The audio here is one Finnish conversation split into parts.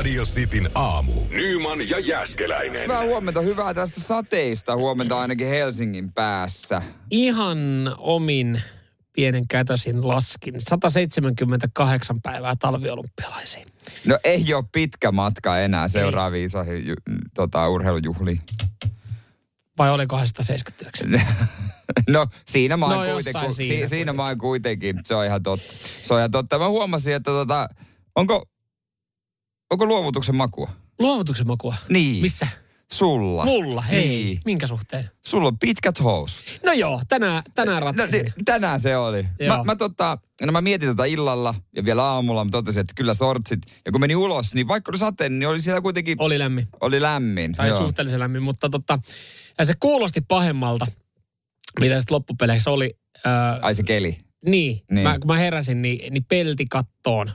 Radio Cityn aamu. Nyman ja Jäskeläinen. Hyvää huomenta, hyvää tästä sateista huomenta ainakin Helsingin päässä. Ihan omin pienen kätösin laskin 178 päivää talviolympialaisiin. No ei ole pitkä matka enää seuraaviin isoihin ju, tota, urheilujuhliin. Vai olikohan 179? no siinä mä oon No, kuitenkin, si, siinä siinä mä oon kuitenkin, se on ihan totta. Se on ihan totta. Mä huomasin, että tota, onko, onko luovutuksen makua? Luovutuksen makua? Niin. Missä? Sulla. Mulla, hei. Niin. Minkä suhteen? Sulla on pitkät housut. No joo, tänään, tänään No, ratkaisin. niin, tänään se oli. Joo. Mä, mä, tota, no mä mietin tota illalla ja vielä aamulla, mä totesin, että kyllä sortsit. Ja kun meni ulos, niin vaikka oli sateen, niin oli siellä kuitenkin, Oli lämmin. oli lämmin. Tai joo. suhteellisen lämmin, mutta tota, ja se kuulosti pahemmalta, mitä sitten loppupeleissä oli. Ää, Ai se keli. niin, Niin. niin. Mä, kun mä heräsin, niin, niin pelti kattoon.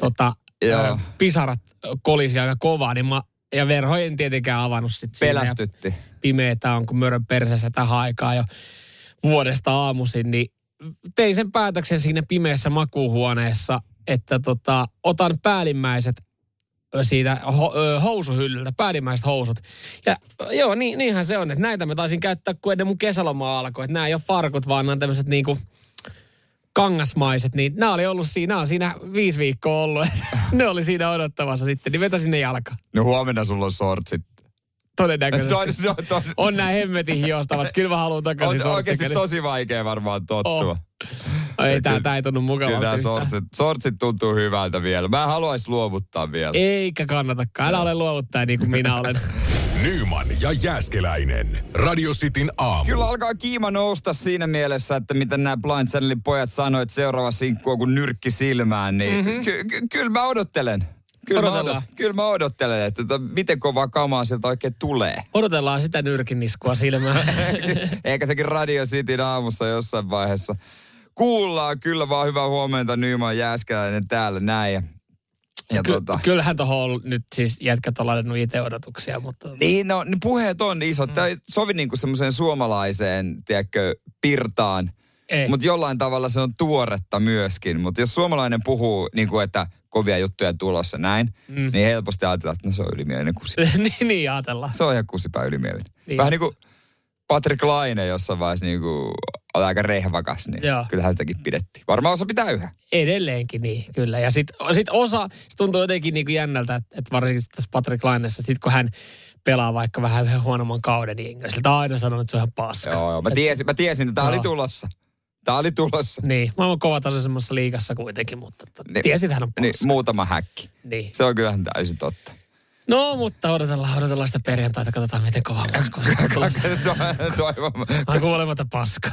Tota, Joo. pisarat kolisi aika kovaa, niin mä, ja verho en tietenkään avannut sit siinä. Ja Pelästytti. pimeetä on kuin mörön perseessä tähän aikaan jo vuodesta aamuisin, niin tein sen päätöksen siinä pimeässä makuuhuoneessa, että tota, otan päällimmäiset siitä ho, ö, housuhyllyltä, päällimmäiset housut. Ja joo, niin, niinhän se on, että näitä mä taisin käyttää, kun ennen mun kesälomaa alkoi. Että nämä ei ole farkut, vaan nämä on tämmöiset niinku kangasmaiset, niin nämä oli ollut siinä, nämä on siinä viisi viikkoa ollut. että ne oli siinä odottamassa sitten, niin vetäsin ne jalka. No huomenna sulla on sortsit. Todennäköisesti. Toi, toi, toi, On nämä hemmetin hiostavat. Kyllä mä haluan takaisin on oikeasti tosi vaikea varmaan tottua. Oh. Ei, tää, tää ei tunnu Kyllä mukavalta nämä yhtään. sortsit, sortsit tuntuu hyvältä vielä. Mä haluaisin luovuttaa vielä. Eikä kannatakaan. Älä ole luovuttaja niin kuin minä olen. Nyman ja Jäskeläinen. Radio Cityn aamu. Kyllä alkaa kiima nousta siinä mielessä, että miten nämä Blind Channelin pojat sanoivat, että seuraava sinkku on kuin nyrkki silmään, niin mm-hmm. ky- ky- kyllä mä odottelen. Kyllä mä, odot- kyllä mä odottelen, että tota, miten kovaa kamaa sieltä oikein tulee. Odotellaan sitä nyrkiniskua silmään. Eikä sekin Radio Cityn aamussa jossain vaiheessa. Kuullaan kyllä vaan hyvää huomenta Nyman Jääskeläinen täällä näin. Ja, ja Ky- tota, kyllähän tuohon nyt siis jätkät on ladannut itse odotuksia, mutta... Niin, no, niin puheet on isot. Tämä ei sovi niinku semmoiseen suomalaiseen, tiedätkö, pirtaan. Mutta jollain tavalla se on tuoretta myöskin. Mutta jos suomalainen puhuu, niin kuin, että kovia juttuja tulossa näin, mm. niin helposti ajatellaan, että no se on ylimielinen kusi. niin, niin ajatellaan. Se on ihan kusipää ylimielinen. Niin. Vähän niin kuin Patrick Laine jossain vaiheessa niin kuin, oli aika rehvakas, niin Joo. kyllähän sitäkin pidettiin. Varmaan osa pitää yhä. Edelleenkin niin, kyllä. Ja sitten sit osa, se tuntuu jotenkin niin kuin jännältä, että, että varsinkin tässä Patrick Lainessa, sit kun hän pelaa vaikka vähän yhden huonomman kauden, niin on aina sanonut, että se on ihan paska. Joo, joo. Mä Et- tiesin, mä tiesin että tämä oli tulossa. Tämä oli tulossa. Niin, mä oon kova tasoisemmassa liigassa kuitenkin, mutta Niin- niin, tiesit hän on Niin, paska. muutama häkki. Niin. Se on kyllähän täysin totta. No, mutta odotellaan, odotellaan sitä perjantaita, katsotaan miten kova matsku. Toivon. Mä oon kuulematta paska.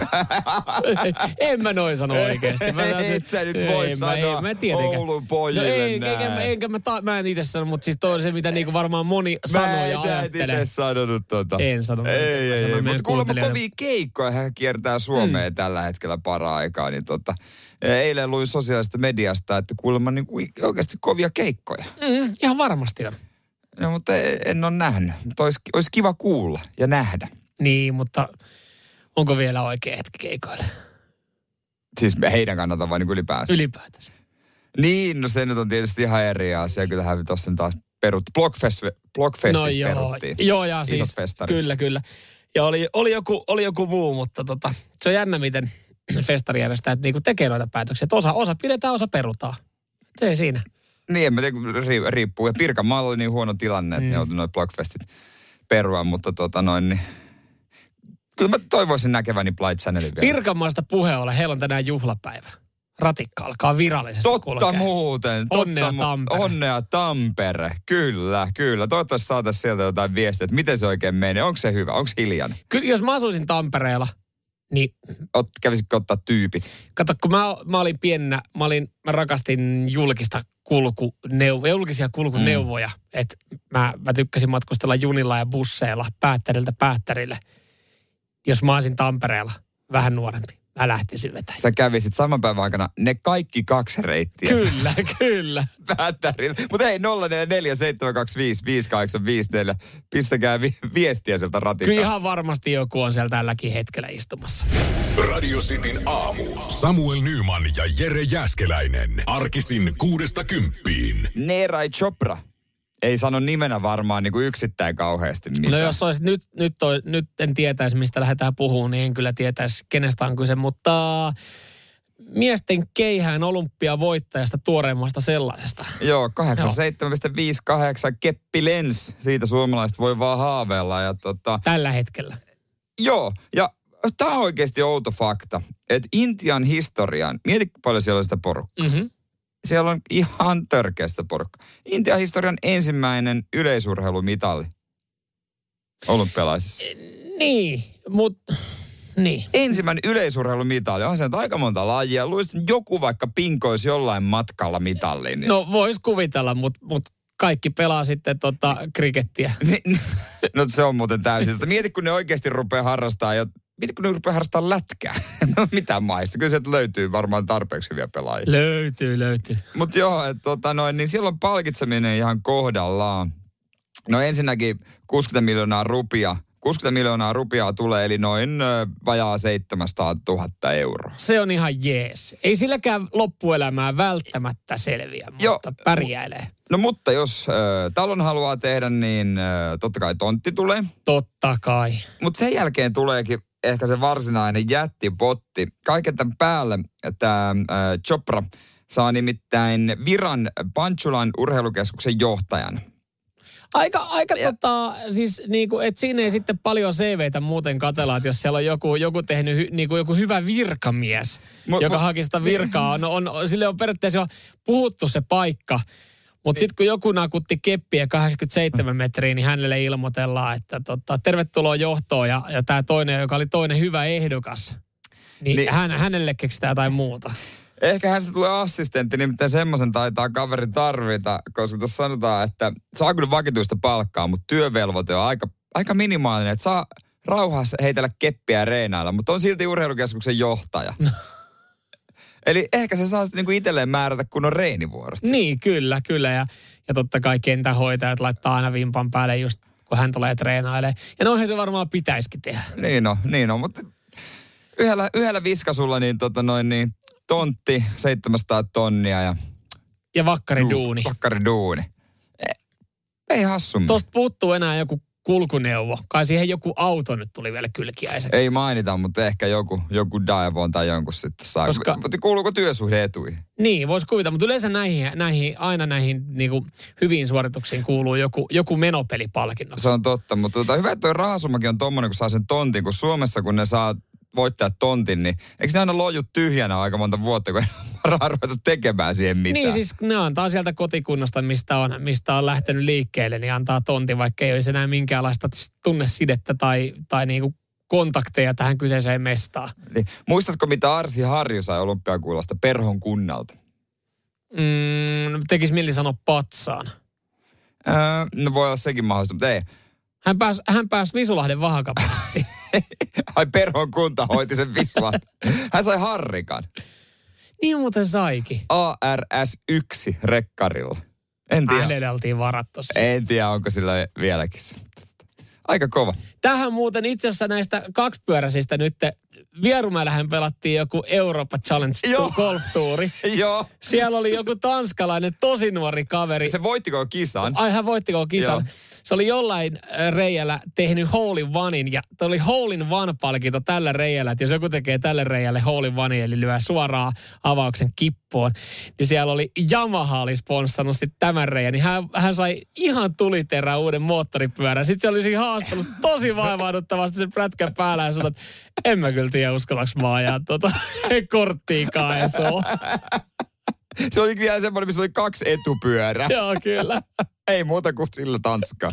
en mä noin sano oikeesti. Mä, Et sä nyt voi en sanoa Mä, en, mä tietenkään. Oulun pojille no, en, näin. enkä, enkä mä, ta, mä en itse sano, mutta siis toi on se, mitä niinku varmaan moni sanoo Mä ja en sä et ajattelee. itse sanonut tota. En sanonut. Ei, Mä ei, ei. meidän Mutta kuulemma kovia keikkoja hän kiertää Suomeen mm. tällä hetkellä para-aikaa. Niin tota, eilen luin sosiaalisesta mediasta, että kuulemma niin kuin oikeasti kovia keikkoja. Mm, ihan varmasti on. No, mutta en, ole nähnyt. Mutta olisi, olisi kiva kuulla ja nähdä. Niin, mutta onko vielä oikea hetki keikoille? Siis heidän kannalta vai niin ylipäänsä? Ylipäätänsä. Niin, no se nyt on tietysti ihan eri asia. Kyllähän tuossa taas perutti. Blockfest, Blockfestit No joo, peruttiin. joo ja Isot siis, festarit. kyllä, kyllä. Ja oli, oli, joku, oli joku muu, mutta tota, se on jännä, miten festarijärjestäjät niinku tekee noita päätöksiä. Että osa, osa pidetään, osa perutaan. Ei siinä. Niin, mä tiedä, kun ri- riippuu. Ja Pirkanmaalla oli niin huono tilanne, että mm. ne joutui noin Blockfestit perua, mutta tota noin, niin kyllä mä toivoisin näkeväni Blight Channelin vielä. Pirkanmaasta puheen ollen, heillä on tänään juhlapäivä. Ratikka alkaa virallisesti Totta kulkea. muuten. Totta Onnea mu- Tampere. Onnea Tampere. Kyllä, kyllä. Toivottavasti saataisiin sieltä jotain viestiä, että miten se oikein menee. Onko se hyvä? Onko se hiljainen? Kyllä, jos mä asuisin Tampereella, niin Ot, kävisitkö ottaa tyypit? kato, kun mä, mä olin piennä, mä, olin, mä rakastin julkista kulkuneuvoja, julkisia kulkuneuvoja. Mm. Että mä, mä tykkäsin matkustella junilla ja busseilla päättäriltä päättärille. Jos mä olisin Tampereella vähän nuorempi, mä lähtisin vetämään. Sä kävisit saman päivän aikana ne kaikki kaksi reittiä. Kyllä, kyllä. Päättärillä. Mutta ei 0447255854. Pistäkää vi- viestiä sieltä ratikasta. Kyllä ihan varmasti joku on siellä tälläkin hetkellä istumassa. Radio Cityn aamu. Samuel Nyman ja Jere Jäskeläinen. Arkisin kuudesta kymppiin. Neerai Chopra ei sano nimenä varmaan niin kuin yksittäin kauheasti mitään. No jos olisi, nyt, nyt, toi, nyt en tietäisi, mistä lähdetään puhumaan, niin en kyllä tietäisi, kenestä on kyse. Mutta miesten keihään olympiavoittajasta tuoreimmasta sellaisesta. Joo, 87,58 keppi lens. Siitä suomalaiset voi vaan haaveilla. Ja tota, Tällä hetkellä. joo, ja tämä on oikeasti outo fakta, että Intian historiaan, mieti paljon siellä on sitä porukkaa. Mm-hmm. Siellä on ihan törkeässä porukka. Intian historian ensimmäinen yleisurheilumitali olympialaisissa. Niin, mutta niin. Ensimmäinen yleisurheilumitali. On se nyt aika monta lajia. Luulisin, joku vaikka pinkoisi jollain matkalla mitalliin. Niin. No vois kuvitella, mutta mut kaikki pelaa sitten tota krikettiä. No se on muuten täysin. Mieti, kun ne oikeasti rupeaa harrastaa jo Mieti, kun ne rupeaa harrastamaan lätkää. No mitä maista. Kyllä sieltä löytyy varmaan tarpeeksi hyviä pelaajia. Löytyy, löytyy. Mutta joo, et, tota, noin, niin siellä on palkitseminen ihan kohdallaan. No ensinnäkin 60 miljoonaa rupia. 60 miljoonaa rupiaa tulee, eli noin ö, vajaa 700 000 euroa. Se on ihan jees. Ei silläkään loppuelämää välttämättä selviä, mutta Joo. pärjäilee. No mutta jos ö, talon haluaa tehdä, niin ö, totta kai tontti tulee. Totta kai. Mutta sen jälkeen tuleekin ehkä se varsinainen jättipotti. Kaiken tämän päälle tämä Chopra saa nimittäin viran Panchulan urheilukeskuksen johtajan. Aika, aika tota, siis niinku, et siinä ei sitten paljon CVtä muuten katella, että jos siellä on joku, joku tehnyt hy, niinku joku hyvä virkamies, Mut- joka mut- haki sitä virkaa, no on, on, sille on periaatteessa jo puhuttu se paikka, mutta sitten kun joku nakutti keppiä 87 metriä, niin hänelle ilmoitellaan, että tota, tervetuloa johtoon ja, ja tämä toinen, joka oli toinen hyvä ehdokas, niin, Niin. Hän, hänelle keksitään jotain muuta. Ehkä hän se tulee assistentti, nimittäin semmoisen taitaa kaveri tarvita, koska tuossa sanotaan, että saa kyllä vakituista palkkaa, mutta työvelvoite on aika, aika minimaalinen, että saa rauhassa heitellä keppiä reenailla, mutta on silti urheilukeskuksen johtaja. Eli ehkä se saa sitten niinku itselleen määrätä, kun on reenivuorot. Niin, kyllä, kyllä. Ja, ja totta kai kentähoitajat laittaa aina vimpan päälle just kun hän tulee treenailemaan. Ja noinhan se varmaan pitäisikin tehdä. Niin on, niin on, mutta yhdellä, yhdellä viskasulla niin, tota noin, niin tontti 700 tonnia ja Ja vakkari duuni. vakkari duuni. E- Ei hassummin. Tuosta puuttuu enää joku kulkuneuvo. Kai siihen joku auto nyt tuli vielä kylkiäiseksi. Ei mainita, mutta ehkä joku, joku Daevon tai jonkun sitten saa. Koska- Mutta kuuluuko työsuhde etuihin? Niin, voisi kuvitella, mutta yleensä näihin, näihin aina näihin niin kuin, hyviin suorituksiin kuuluu joku, joku menopelipalkinnos. Se on totta, mutta tota, hyvä, että toi rahasummakin on tommonen, kun saa sen tontin, kun Suomessa kun ne saa voittaa tontin, niin eikö ne aina lojut tyhjänä aika monta vuotta, kun varaa ruveta tekemään siihen mitään? Niin siis ne antaa sieltä kotikunnasta, mistä on, mistä on lähtenyt liikkeelle, niin antaa tontin, vaikka ei olisi enää minkäänlaista tunnesidettä tai, tai niinku kontakteja tähän kyseiseen mestaan. Niin, muistatko, mitä Arsi Harju sai olympiakuulasta Perhon kunnalta? Mm, tekis mieli sanoa patsaan. Öö, no voi olla sekin mahdollista, mutta ei. Hän pääsi hän pääs Visulahden vahakapattiin. Ai Perhon kunta hoiti sen vislan. Hän sai harrikan. niin muuten saikin. ARS1 rekkarilla. En tiedä. Hänelle oltiin varattu. En tiedä, onko sillä vieläkin se. Aika kova. Tähän muuten itse asiassa näistä kaksipyöräisistä nyt Vierumäellähän pelattiin joku Eurooppa Challenge Joo. golf-tuuri. Joo. Siellä oli joku tanskalainen tosi nuori kaveri. Se voittiko kisan? Ai hän voittiko kisan? Joo. Se oli jollain äh, reijällä tehnyt hole in onein ja tämä oli hole in palkinto tällä reijällä, että jos joku tekee tälle reijälle hole in one, eli lyö suoraan avauksen kippoon, niin siellä oli Yamaha oli sponssannut sitten tämän reijän, niin hän, hän sai ihan tuliterää uuden moottoripyörän. Sitten se oli siinä haastattelussa tosi vaivaaduttavasti sen prätkän päällä ja sanoi, että en mä kyllä tiedä uskallaks mä ajaa tota korttiikaan ja se oli vielä semmoinen, missä oli kaksi etupyörää. Joo, kyllä. Ei muuta kuin sillä Tanska.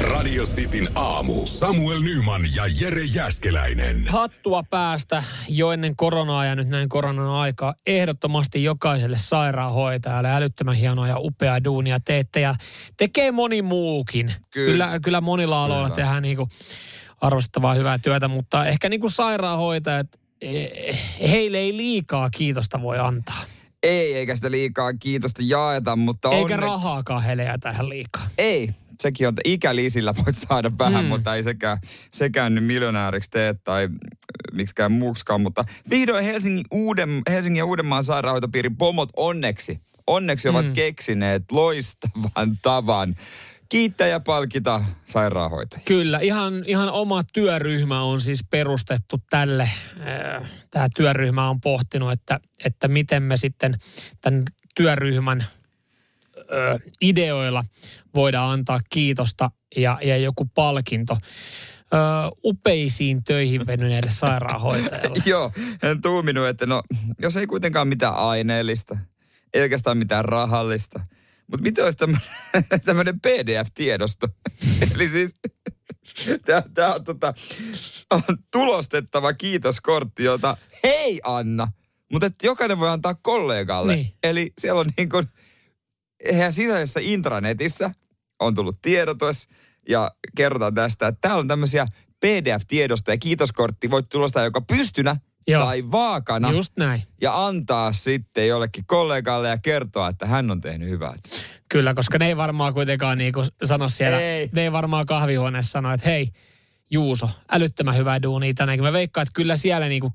Radio Cityn aamu. Samuel Nyman ja Jere Jäskeläinen. hattua päästä jo ennen koronaa ja nyt näin koronan aikaa ehdottomasti jokaiselle sairaanhoitajalle älyttömän hienoa ja upeaa duunia teette ja tekee moni muukin. Kyllä. Kyllä, kyllä monilla aloilla Kyllä. tehdään niinku arvostavaa hyvää työtä, mutta ehkä niinku sairaanhoitajat, eh, heille ei liikaa kiitosta voi antaa. Ei, eikä sitä liikaa kiitosta jaeta, mutta Eikä onneksi... rahaakaan heille jää tähän liikaa. Ei, sekin on, ikälisillä voit saada vähän, Mm. mutta ei sekään, sekään nyt miljonääriksi tee tai miksikään muuksikaan. Mutta vihdoin Helsingin, Uuden, Helsingin ja Uudenmaan sairaanhoitopiirin pomot onneksi onneksi ovat keksineet loistavan tavan kiittää ja palkita sairaanhoitajia. Kyllä, ihan, ihan oma työryhmä on siis perustettu tälle. Tämä työryhmä on pohtinut, että, että miten me sitten tämän työryhmän ideoilla voidaan antaa kiitosta ja, ja joku palkinto ö, upeisiin töihin venyneille sairaanhoitajille. Joo, hän tuuminut, että no, jos ei kuitenkaan mitään aineellista, ei oikeastaan mitään rahallista, mutta mitä olisi tämmöinen PDF-tiedosto? Eli siis tämä on, tota, on tulostettava kiitoskortti, jota hei Anna, mutta jokainen voi antaa kollegalle. Niin. Eli siellä on niin kuin, heidän sisäisessä intranetissä on tullut tiedotus ja kerrotaan tästä, että täällä on tämmöisiä PDF-tiedostoja ja kiitoskortti voit tulostaa joka pystynä Joo. tai vaakana. Just näin. Ja antaa sitten jollekin kollegalle ja kertoa, että hän on tehnyt hyvää. Kyllä, koska ne ei varmaan kuitenkaan niin kuin sano siellä, ei. ne ei varmaan kahvihuoneessa sano, että hei Juuso, älyttömän hyvää duunia tänäänkin. Mä veikkaan, että kyllä siellä niin kuin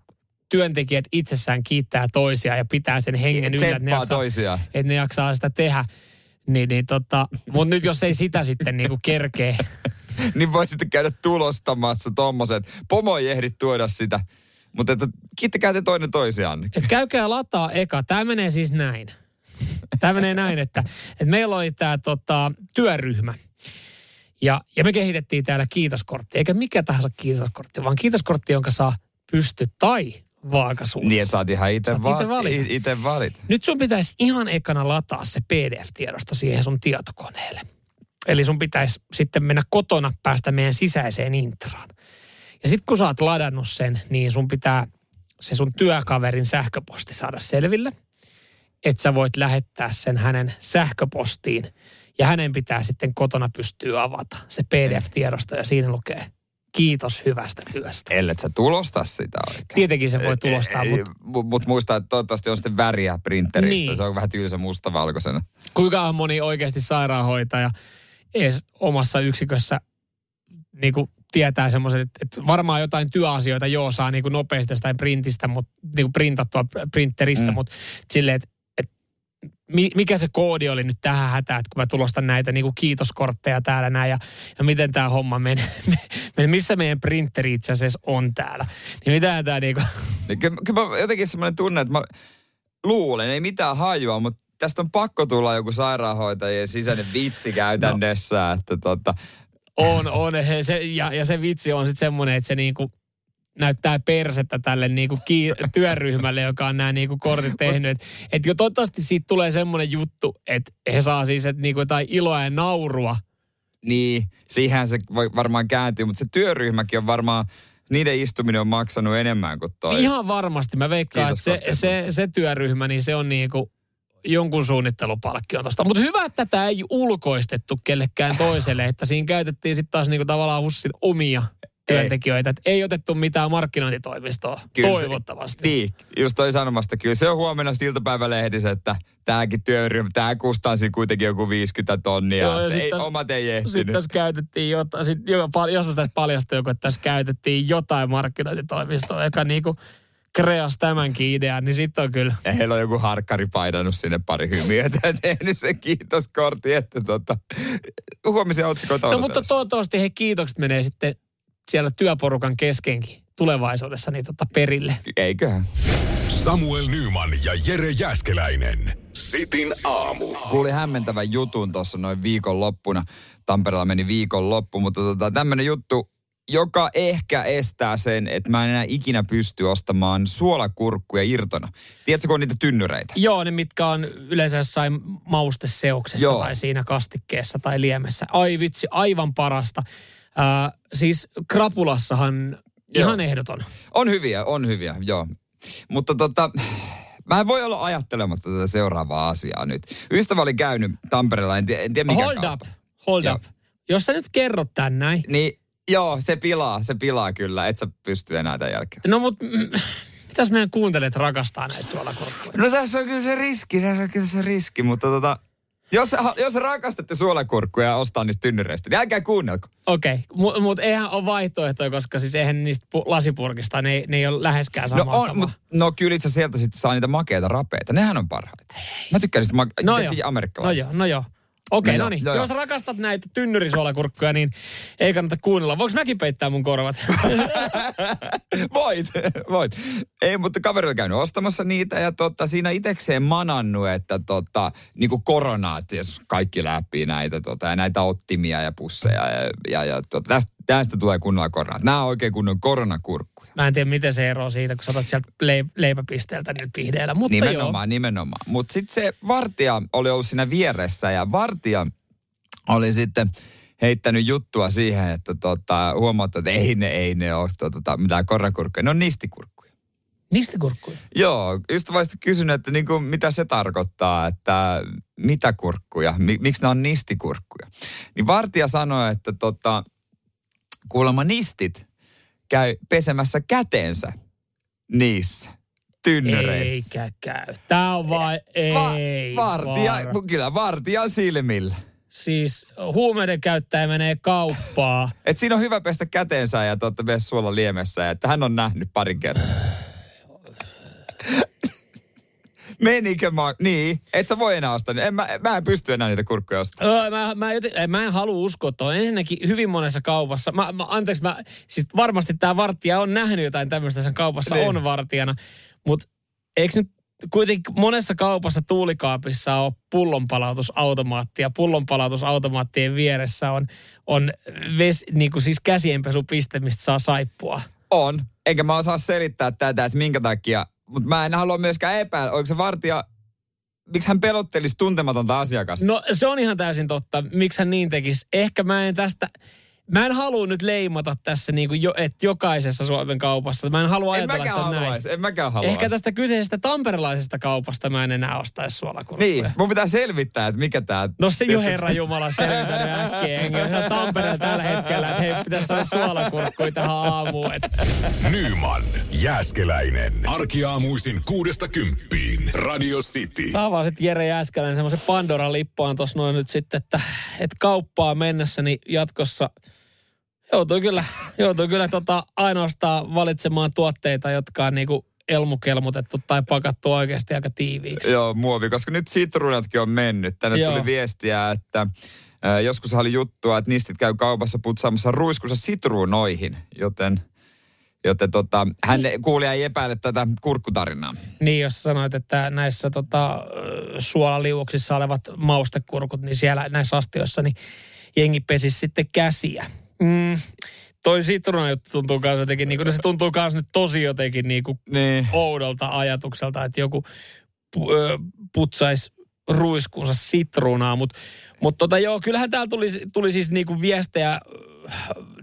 työntekijät itsessään kiittää toisia ja pitää sen hengen yllä, että ne, jaksaa, toisia. että ne jaksaa sitä tehdä. Niin, niin tota, mutta nyt jos ei sitä sitten niinku kerkee. niin voi sitten käydä tulostamassa tommoset. Pomo ei ehdi tuoda sitä. Mutta että kiittäkää te toinen toisiaan. Et käykää lataa eka. Tämä menee siis näin. Tämä menee näin, että, että meillä oli tämä tota, työryhmä. Ja, ja me kehitettiin täällä kiitoskortti. Eikä mikä tahansa kiitoskortti, vaan kiitoskortti, jonka saa pysty tai vaakasuunnassa. Niin, saat ihan itse va- valit. valit. Nyt sun pitäisi ihan ekana lataa se PDF-tiedosto siihen sun tietokoneelle. Eli sun pitäisi sitten mennä kotona päästä meidän sisäiseen intraan. Ja sitten kun sä oot ladannut sen, niin sun pitää se sun työkaverin sähköposti saada selville. Että sä voit lähettää sen hänen sähköpostiin. Ja hänen pitää sitten kotona pystyä avata se PDF-tiedosto ja siinä lukee kiitos hyvästä työstä. Ellet sä tulosta sitä oikein. Tietenkin se voi tulostaa, mutta... Mutta muista, että toivottavasti on sitten väriä printerissä. Niin. Se on vähän tylsä mustavalkoisena. Kuinka moni oikeasti sairaanhoitaja edes omassa yksikössä niin kuin tietää semmoiset, että, että varmaan jotain työasioita joo saa niin kuin nopeasti jostain printistä, mutta niin kuin printattua printeristä, mm. mutta silleen, että mikä se koodi oli nyt tähän hätään, että kun mä tulostan näitä niin kuin kiitoskortteja täällä näin ja, ja miten tämä homma menee, missä meidän printeri itse asiassa on täällä. Niin mitä tämä niin kuin... Kyllä, kyllä jotenkin semmoinen tunne, että mä luulen, ei mitään hajua, mutta tästä on pakko tulla joku sairaanhoitajien sisäinen vitsi käytännössä, no. että tota... On, on. He, se, ja, ja se vitsi on sitten semmoinen, että se niinku näyttää persettä tälle niinku ki- työryhmälle, joka on nämä niinku kortit tehnyt. Että et jo toivottavasti siitä tulee semmoinen juttu, että he saa siis et niinku jotain iloa ja naurua. Niin, siihen se voi varmaan kääntyä, mutta se työryhmäkin on varmaan niiden istuminen on maksanut enemmän kuin toi. Ihan varmasti. Mä veikkaan, että se, se, se työryhmä, niin se on niinku jonkun suunnittelupalkkion tuosta. Mutta hyvä, että tätä ei ulkoistettu kellekään toiselle, että siinä käytettiin sitten taas niinku tavallaan Hussin omia työntekijöitä. Että ei otettu mitään markkinointitoimistoa, kyllä toivottavasti. Se, niin, just toi sanomasta. Kyllä se on huomenna iltapäivälehdissä, että tämäkin työryhmä, tämä kustansi kuitenkin joku 50 tonnia. Joo, ei, täs, omat ei ehtinyt. Sitten tässä käytettiin jotain, sit, jos tästä paljastui joku, että tässä käytettiin jotain markkinointitoimistoa, joka niinku kreas tämänkin idean, niin sitten on kyllä. Ja heillä on joku harkkari painanut sinne pari hymiä, että tehnyt sen kiitoskortti, että tota, huomisen otsikoita No mutta toivottavasti he kiitokset menee sitten siellä työporukan keskenkin tulevaisuudessa niin tota perille. Eiköhän. Samuel Nyman ja Jere Jäskeläinen. Sitin aamu. Kuuli hämmentävän jutun tuossa noin viikon loppuna. Tampereella meni viikon loppu, mutta tota, tämmöinen juttu, joka ehkä estää sen, että mä en enää ikinä pysty ostamaan suolakurkkuja irtona. Tiedätkö, kun on niitä tynnyreitä? Joo, ne mitkä on yleensä jossain mausteseoksessa Joo. tai siinä kastikkeessa tai liemessä. Ai vitsi, aivan parasta. Äh, siis krapulassahan ihan joo. ehdoton. On hyviä, on hyviä, joo. Mutta tota, mä en voi olla ajattelematta tätä seuraavaa asiaa nyt. Ystävä oli käynyt Tampereella, en, tiedä, en tiedä mikä Hold kauppa. up, hold joo. up. Jos sä nyt kerrot tän näin. Niin, joo, se pilaa, se pilaa kyllä, et sä pysty enää tämän jälkeen. No mut, mitäs meidän kuuntelet rakastaa näitä suolakurkkuja? No tässä on kyllä se riski, tässä on kyllä se riski, mutta tota, Jos, jos rakastatte suolakurkkuja ja ostaa niistä tynnyreistä, niin älkää kuunnelko. Okei, okay. mutta mut eihän ole vaihtoehtoja, koska siis eihän niistä pu- lasipurkista, ne, ne ei ole läheskään No, samaa on, mut, no kyllä itse sieltä sitten saa niitä makeita rapeita. Nehän on parhaita. Mä tykkään niistä ma- No no joo. No amerikkalaisista. joo, no joo. Okei, No no, joo, niin. joo, Jos joo. rakastat näitä tynnyrisuolakurkkuja, niin ei kannata kuunnella. Voinko mäkin peittää mun korvat? voit, voit. Ei, mutta kaveri oli käynyt ostamassa niitä ja tota, siinä itekseen manannut, että tota, niinku koronaat, jos kaikki läpi näitä, tota, ja näitä ottimia ja pusseja. Ja, ja, ja tota, tästä, tästä tulee kunnolla koronaat. Nämä on oikein kunnon koronakurkkuja. Mä en tiedä, miten se eroaa siitä, kun sä otat sieltä leip- leipäpisteeltä niillä pihdeillä. Mutta Nimenomaan, nimenomaan. Mutta sitten se vartija oli ollut siinä vieressä ja vartija oli sitten heittänyt juttua siihen, että tota, huomauttaa, että ei ne, ei ne ole tota, mitään koronakurkkuja. Ne on nistikurkkuja. joo. Nistikurkkuja. Joo, ystävällisesti kysynyt, että niin kuin, mitä se tarkoittaa, että mitä kurkkuja, mi, miksi ne on nistikurkkuja. Niin vartija sanoi, että tota, kuulemma nistit käy pesemässä käteensä niissä tynnyreissä. Eikä käy. Tää on vai, ei. vartija, vaara. kyllä vartija silmillä. Siis huumeiden käyttäjä menee kauppaa. Et siinä on hyvä pestä käteensä ja totta mene suolla liemessä, että hän on nähnyt parin kerran. Menikö mä, niin, et sä voi enää ostaa. En, mä, mä en pysty enää niitä kurkkuja ostamaan. Öö, mä, mä, joten, mä en halua uskoa tuohon. Ensinnäkin hyvin monessa kaupassa. Mä, mä, anteeksi, mä, siis varmasti tämä vartija on nähnyt jotain tämmöistä sen kaupassa, Niin. on vartijana. Mutta eikö nyt kuitenkin monessa kaupassa tuulikaapissa on pullonpalautusautomaatti ja pullonpalautusautomaattien vieressä on, on ves, niin kuin siis käsienpesupiste, mistä saa saippua. On. Enkä mä osaa selittää tätä, että minkä takia. Mutta mä en halua myöskään epäillä, onko se vartija, miksi hän pelottelisi tuntematonta asiakasta. No se on ihan täysin totta. Miksi hän niin tekisi? Ehkä mä en tästä... Mä en halua nyt leimata tässä niin kuin jo, että jokaisessa Suomen kaupassa. Mä en halua en ajatella, että on näin. haluaisi, en mäkään haluaisi. Ehkä tästä kyseisestä tamperelaisesta kaupasta mä en enää ostaisi suolakurkkuja. Niin, mun pitää selvittää, että mikä tää... No se jo herra Jumala selvitänyt äkkiä. Enkä Tampereella tällä hetkellä, että hei, pitäisi saada suolakurkkuja tähän aamuun. Et. Nyman, Jääskeläinen. Arkiaamuisin kuudesta kymppiin. Radio City. Vaan sitten Jere Jääskeläinen semmoisen Pandora-lippuaan tuossa noin nyt sitten, että, että kauppaa mennessä niin jatkossa joutuu kyllä, joutuu kyllä tota ainoastaan valitsemaan tuotteita, jotka on niinku elmukelmutettu tai pakattu oikeasti aika tiiviiksi. Joo, muovi, koska nyt sitruunatkin on mennyt. Tänne Joo. tuli viestiä, että äh, joskus oli juttua, että nistit käy kaupassa putsaamassa ruiskunsa sitruunoihin, joten, joten tota, hän kuulija ei epäile tätä kurkkutarinaa. Niin, jos sanoit, että näissä tota, ö, suolaliuoksissa olevat maustekurkut, niin siellä näissä astioissa, niin jengi pesisi sitten käsiä. Mm, toi sitruuna juttu tuntuu kanssa jotenkin, niin kuin, se tuntuu kanssa nyt tosi jotenkin niin kuin Niin. oudolta ajatukselta, että joku pu, ö, putsaisi ruiskunsa sitruunaa, mutta mut tota joo, kyllähän täällä tuli, tuli siis niinku viestejä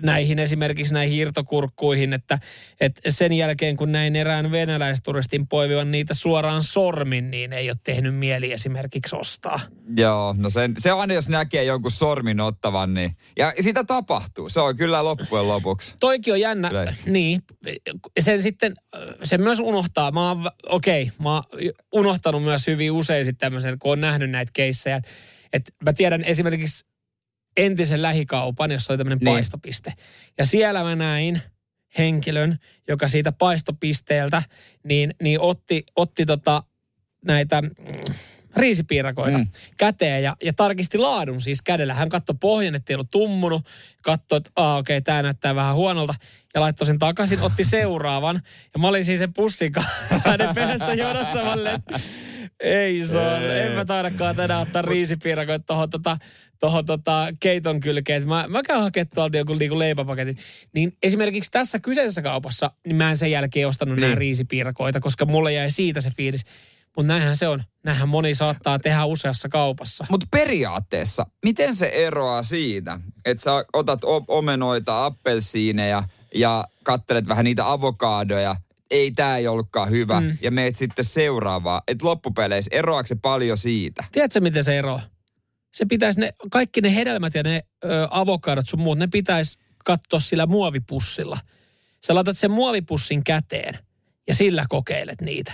näihin esimerkiksi näihin irtokurkkuihin, että, että sen jälkeen kun näin erään venäläisturistin poivivan niitä suoraan sormin, niin ei ole tehnyt mieli esimerkiksi ostaa. Joo, no se, se on aina, jos näkee jonkun sormin ottavan, niin... Ja sitä tapahtuu, se on kyllä loppujen lopuksi. Toikin on jännä. Yleisesti. Niin. Sen sitten, sen myös unohtaa. Mä oon, okei, okay, mä oon unohtanut myös hyvin usein sitten tämmöisen, kun on nähnyt näitä keissejä. Että mä tiedän esimerkiksi entisen lähikaupan, jossa oli tämmöinen Niin. paistopiste. Ja siellä mä näin henkilön, joka siitä paistopisteeltä, niin, niin otti, otti tota näitä mm, riisipiirakoita mm. Käteen ja, ja tarkisti laadun siis kädellä. Hän katsoi pohjan, että ei ollut tummunut. Katsoi, että okei, okay, tämä näyttää vähän huonolta. Ja laittoi sen takaisin, otti seuraavan. Ja mä olin siis sen pussin kanssa hänen perässä jonossa. Mä ei saa, en mä taidakaan tänään ottaa riisipiirakoita tuohon tota, tohon tota keiton kylkeen. Mä, mä käyn hakemaan tuolta joku niinku leipäpaketin. Niin esimerkiksi tässä kyseisessä kaupassa, niin mä en sen jälkeen ostanut niin. Nämä riisipiirakoita, koska mulle jäi siitä se fiilis. Mutta näinhän se on. Näinhän moni saattaa tehdä useassa kaupassa. Mutta periaatteessa, miten se eroaa siitä, että sä otat omenoita, appelsiineja ja kattelet vähän niitä avokaadoja, ei tämä ei ollutkaan hyvä, mm. ja meet sitten seuraavaan. Että loppupeleissä eroaako se paljon siitä? Tiedätkö, miten se eroaa? Se pitäisi ne, kaikki ne hedelmät ja ne ö, avokadot sun muut, ne pitäisi katsoa sillä muovipussilla. Sä laitat sen muovipussin käteen ja sillä kokeilet niitä.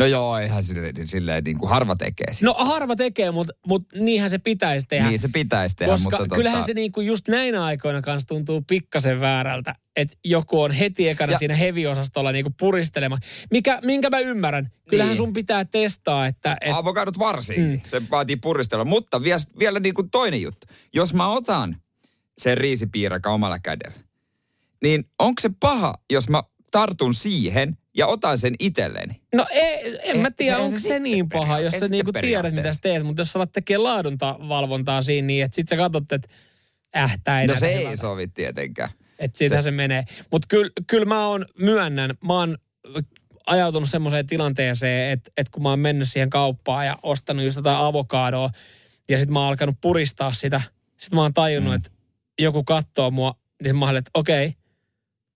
No joo, eihän silleen, silleen niin kuin harva tekee sitä. No harva tekee, mutta mut niinhän se pitäisi tehdä. Niin se pitäisi tehdä, Koska mutta kyllähän tota, se niinku just näinä aikoina kanssa tuntuu pikkasen väärältä, että joku on heti ekana Ja- siinä heavy-osastolla niinku puristelema. Mikä, minkä mä ymmärrän. Kyllähän Niin. sun pitää testaa, että... Et, Avokadot varsinkin. Mm. Mm. Se vaatii puristella. Mutta vielä, vielä niin kuin toinen juttu. Jos mä otan sen riisipiirakan omalla kädellä, niin onko se paha, jos mä tartun siihen ja otan sen itselleni? no ei, en mä Ei, tiedä, se- onko se se, niin paha, jos sä niinku tiedät, mitä sä teet. Mutta jos sä alat tekemään laaduntavalvontaa siinä niin, että sit sä katsot, että äh, tää ei No se ei hyvältä. sovi tietenkään. Että siitähän se, se menee. Mutta kyllä kyl mä oon, myönnän, mä oon ajautunut semmoiseen tilanteeseen, että, että kun mä oon mennyt siihen kauppaan ja ostanut just jotain avokadoa ja sitten mä oon alkanut puristaa sitä, sitten mä oon tajunnut, mm. että joku katsoo mua, niin mä oon, että okei,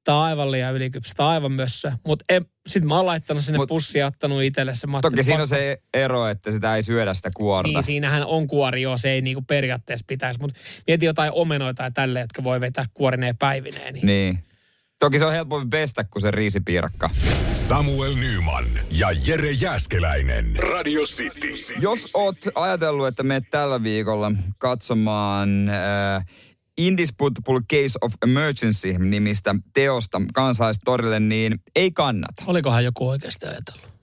tää on aivan liian ylikypsä, tää on aivan mössö. Mutta sitten mä oon laittanut sinne Mut- pussiin ja ottanut itselle se. Toki siinä on se ero, että sitä ei syödä sitä kuorta. Niin, siinähän on kuori, joo, se ei niinku periaatteessa pitäisi. Mutta mieti jotain omenoita ja tälle, jotka voi vetää kuorineen päivineen. Niin. Niin. Toki se on helpompi pestä kuin se riisipiirakka. Samuel Nyman ja Jere Jäskeläinen. Radio City. Jos oot ajatellut, että menet tällä viikolla katsomaan äh, Indisputable Case of Emergency nimistä teosta kansalaistorille, niin ei kannata. Olikohan joku oikeasti ajatellut?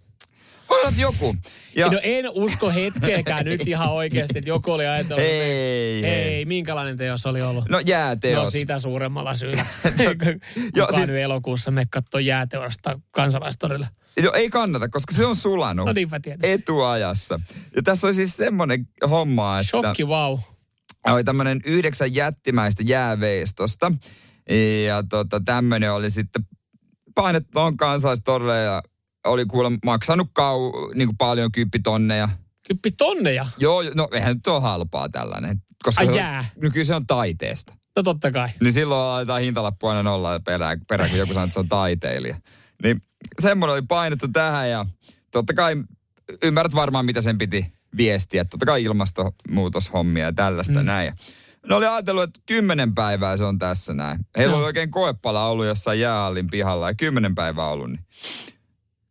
Joku. Ja No en usko hetkeäkään nyt ihan oikeasti, että joku oli ajatellut. Ei, ei, ei. minkälainen teos oli ollut? no jääteos. No sitä suuremmalla syyllä. Joo, Kukaan siis- nyt elokuussa me katsoo jääteosta kansalaistorilla. No ei kannata, koska se on sulanut No niinpä tietysti. etuajassa. Ja tässä oli siis semmoinen homma, että... Shokki, wow. Oli tämmöinen yhdeksän jättimäistä jääveistosta. Ja tota, tämmöinen oli sitten painettu on kansalaistorille ja oli kuulemma maksanut kau, niin kuin paljon kymppitonneja. Kyppi tonneja. Joo, no eihän nyt ole halpaa tällainen. Koska Ai se on- jää. No kyllä se on taiteesta. No totta kai. Niin silloin laitetaan hintalappu aina nolla perään, perään, kun joku sanoo, että se on taiteilija. Niin semmoinen oli painettu tähän ja totta kai ymmärrät varmaan, mitä sen piti viestiä. Totta kai ilmastonmuutoshommia ja tällaista mm. näin. Ne oli ajatellut, että kymmenen päivää se on tässä näin. Heillä Joo. oli oikein koepala ollut jossain jäähallin pihalla ja kymmenen päivää ollut, niin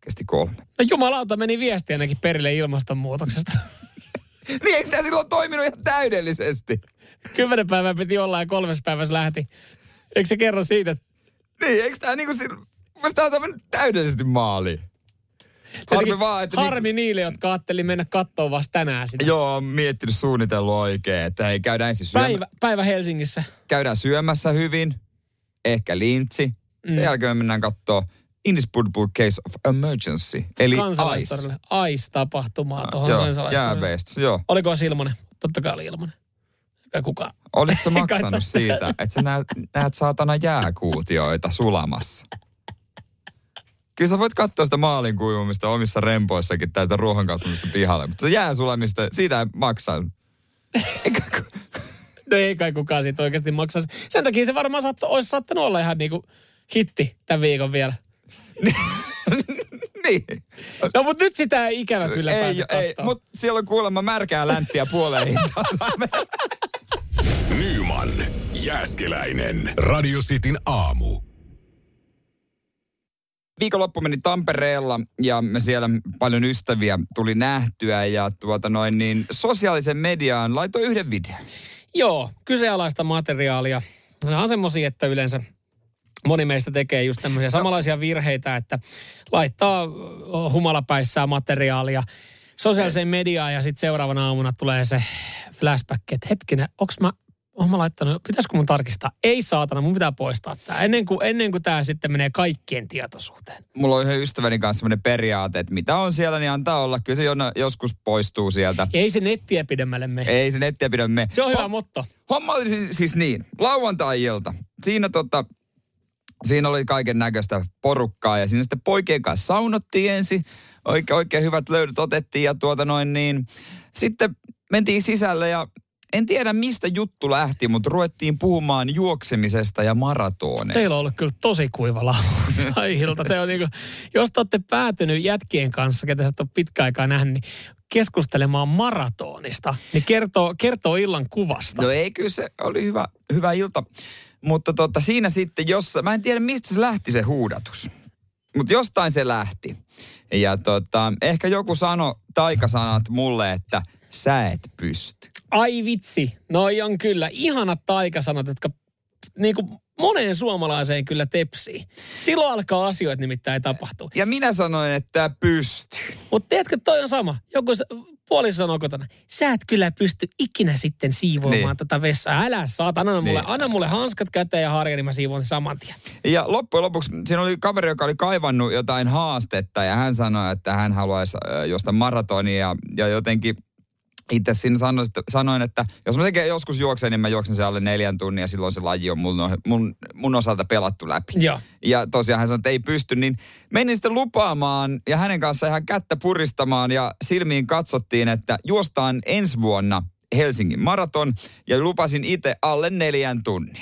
kesti kolme. No jumalauta meni viesti ainakin perille ilmastonmuutoksesta. Niin eikö tämä silloin toiminut ihan täydellisesti? Kymmenen päivää piti olla ja kolmes päivässä lähti. Eikö se kerro siitä, että Niin, eikö tämä niinku. Mielestäni tämä on täydellisesti maaliin. Harmi vaan, että... niinku- Harmi niille, jotka ajatteli mennä kattoon vasta tänään sitä. Joo, on miettinyt suunnitellut oikein, että hei, käydään ensin syömä, Päivä, päivä Helsingissä. käydään syömässä hyvin, ehkä lintsi. Sen Mm. jälkeen me mennään kattoo Indisputable Case of Emergency, eli ICE. Kansalaistorille. Ais-tapahtumaa tuohon Joo, kansalaistorille. joo. Oliko se ilmonen? Totta kai oli. Olitko sä Kai maksanut siitä, että sä näet, näet saatana jääkuutioita sulamassa? Kyllä sä voit katsoa sitä maalin kuivumista omissa rempoissakin tästä ruohonkasvamista pihalle, mutta jää sulamista, siitä ei maksaa. Eikä, No ei kai kukaan siitä oikeasti maksaisi. Sen takia se varmaan saatto, olisi saattanut olla ihan niinku hitti tämän viikon vielä. niin. No mutta nyt sitä ei ikävä kyllä ei, pääse ei, katsoa. mutta siellä on kuulemma märkää länttiä puoleen hintaan. Nyman, Jääskeläinen. Radio Cityn aamu. Viikonloppu meni Tampereella ja me siellä paljon ystäviä tuli nähtyä ja tuota noin niin sosiaalisen mediaan laitoi yhden videon. Joo, kyseenalaista materiaalia. Nämä on semmoisia, että yleensä moni meistä tekee just tämmöisiä samanlaisia virheitä, että laittaa humalapäissään materiaalia sosiaaliseen mediaan ja sitten seuraavana aamuna tulee se flashback, että hetkinen, onks mä, oon mä laittanut, pitäisikö mun tarkistaa? Ei saatana, mun pitää poistaa tämä ennen kuin, ennen kuin tämä sitten menee kaikkien tietoisuuteen. Mulla on yhden ystäväni kanssa sellainen periaate, että mitä on siellä, niin antaa olla. Kyllä se jona- joskus poistuu sieltä. Ei se nettiä pidemmälle mene. Ei se nettiä pidä me. Se on hyvä Ho- motto. Homma oli siis, siis niin, lauantai-ilta. Siinä tota, siinä oli kaiken näköistä porukkaa ja siinä sitten poikien kanssa saunottiin ensin. Oikein, oikein hyvät löydöt otettiin ja tuota noin niin. Sitten mentiin sisälle ja en tiedä mistä juttu lähti, mutta ruvettiin puhumaan juoksemisesta ja maratoneista. Teillä on ollut kyllä tosi kuiva lauantai-ilta. Te on niinku, jos te olette päätynyt jätkien kanssa, ketä sä et ole pitkä aikaa nähnyt, niin keskustelemaan maratonista, niin kertoo, kertoo illan kuvasta. No ei, kyllä se oli hyvä, hyvä ilta. Mutta tota, siinä sitten, jos, mä en tiedä mistä se lähti se huudatus. Mutta jostain se lähti. Ja tota, ehkä joku sano taikasanat mulle, että sä et pysty. Ai vitsi, noi on kyllä ihanat taikasanat, jotka niin kuin moneen suomalaiseen kyllä tepsii. Silloin alkaa asioita nimittäin tapahtua. Ja minä sanoin, että pystyy. Mutta tiedätkö, toi on sama. Joku puoliso sanoo kotona, sä et kyllä pysty ikinä sitten siivoamaan Niin. tota vessaa. Älä saata, anna, mulle, Niin. anna mulle hanskat käteen ja harja, niin mä siivoan saman tien. Ja loppujen lopuksi siinä oli kaveri, joka oli kaivannut jotain haastetta ja hän sanoi, että hän haluaisi juosta maratonia ja, ja jotenkin itse siinä sanoin, että, sanoin, että jos mä sekin joskus juoksen, niin mä juoksen se alle neljän tunnin ja silloin se laji on mun, mun, mun osalta pelattu läpi. Joo. Ja tosiaan hän sanoi, että ei pysty, niin menin sitten lupaamaan ja hänen kanssaan ihan kättä puristamaan ja silmiin katsottiin, että juostaan ensi vuonna Helsingin maraton ja lupasin itse alle neljän tunnin.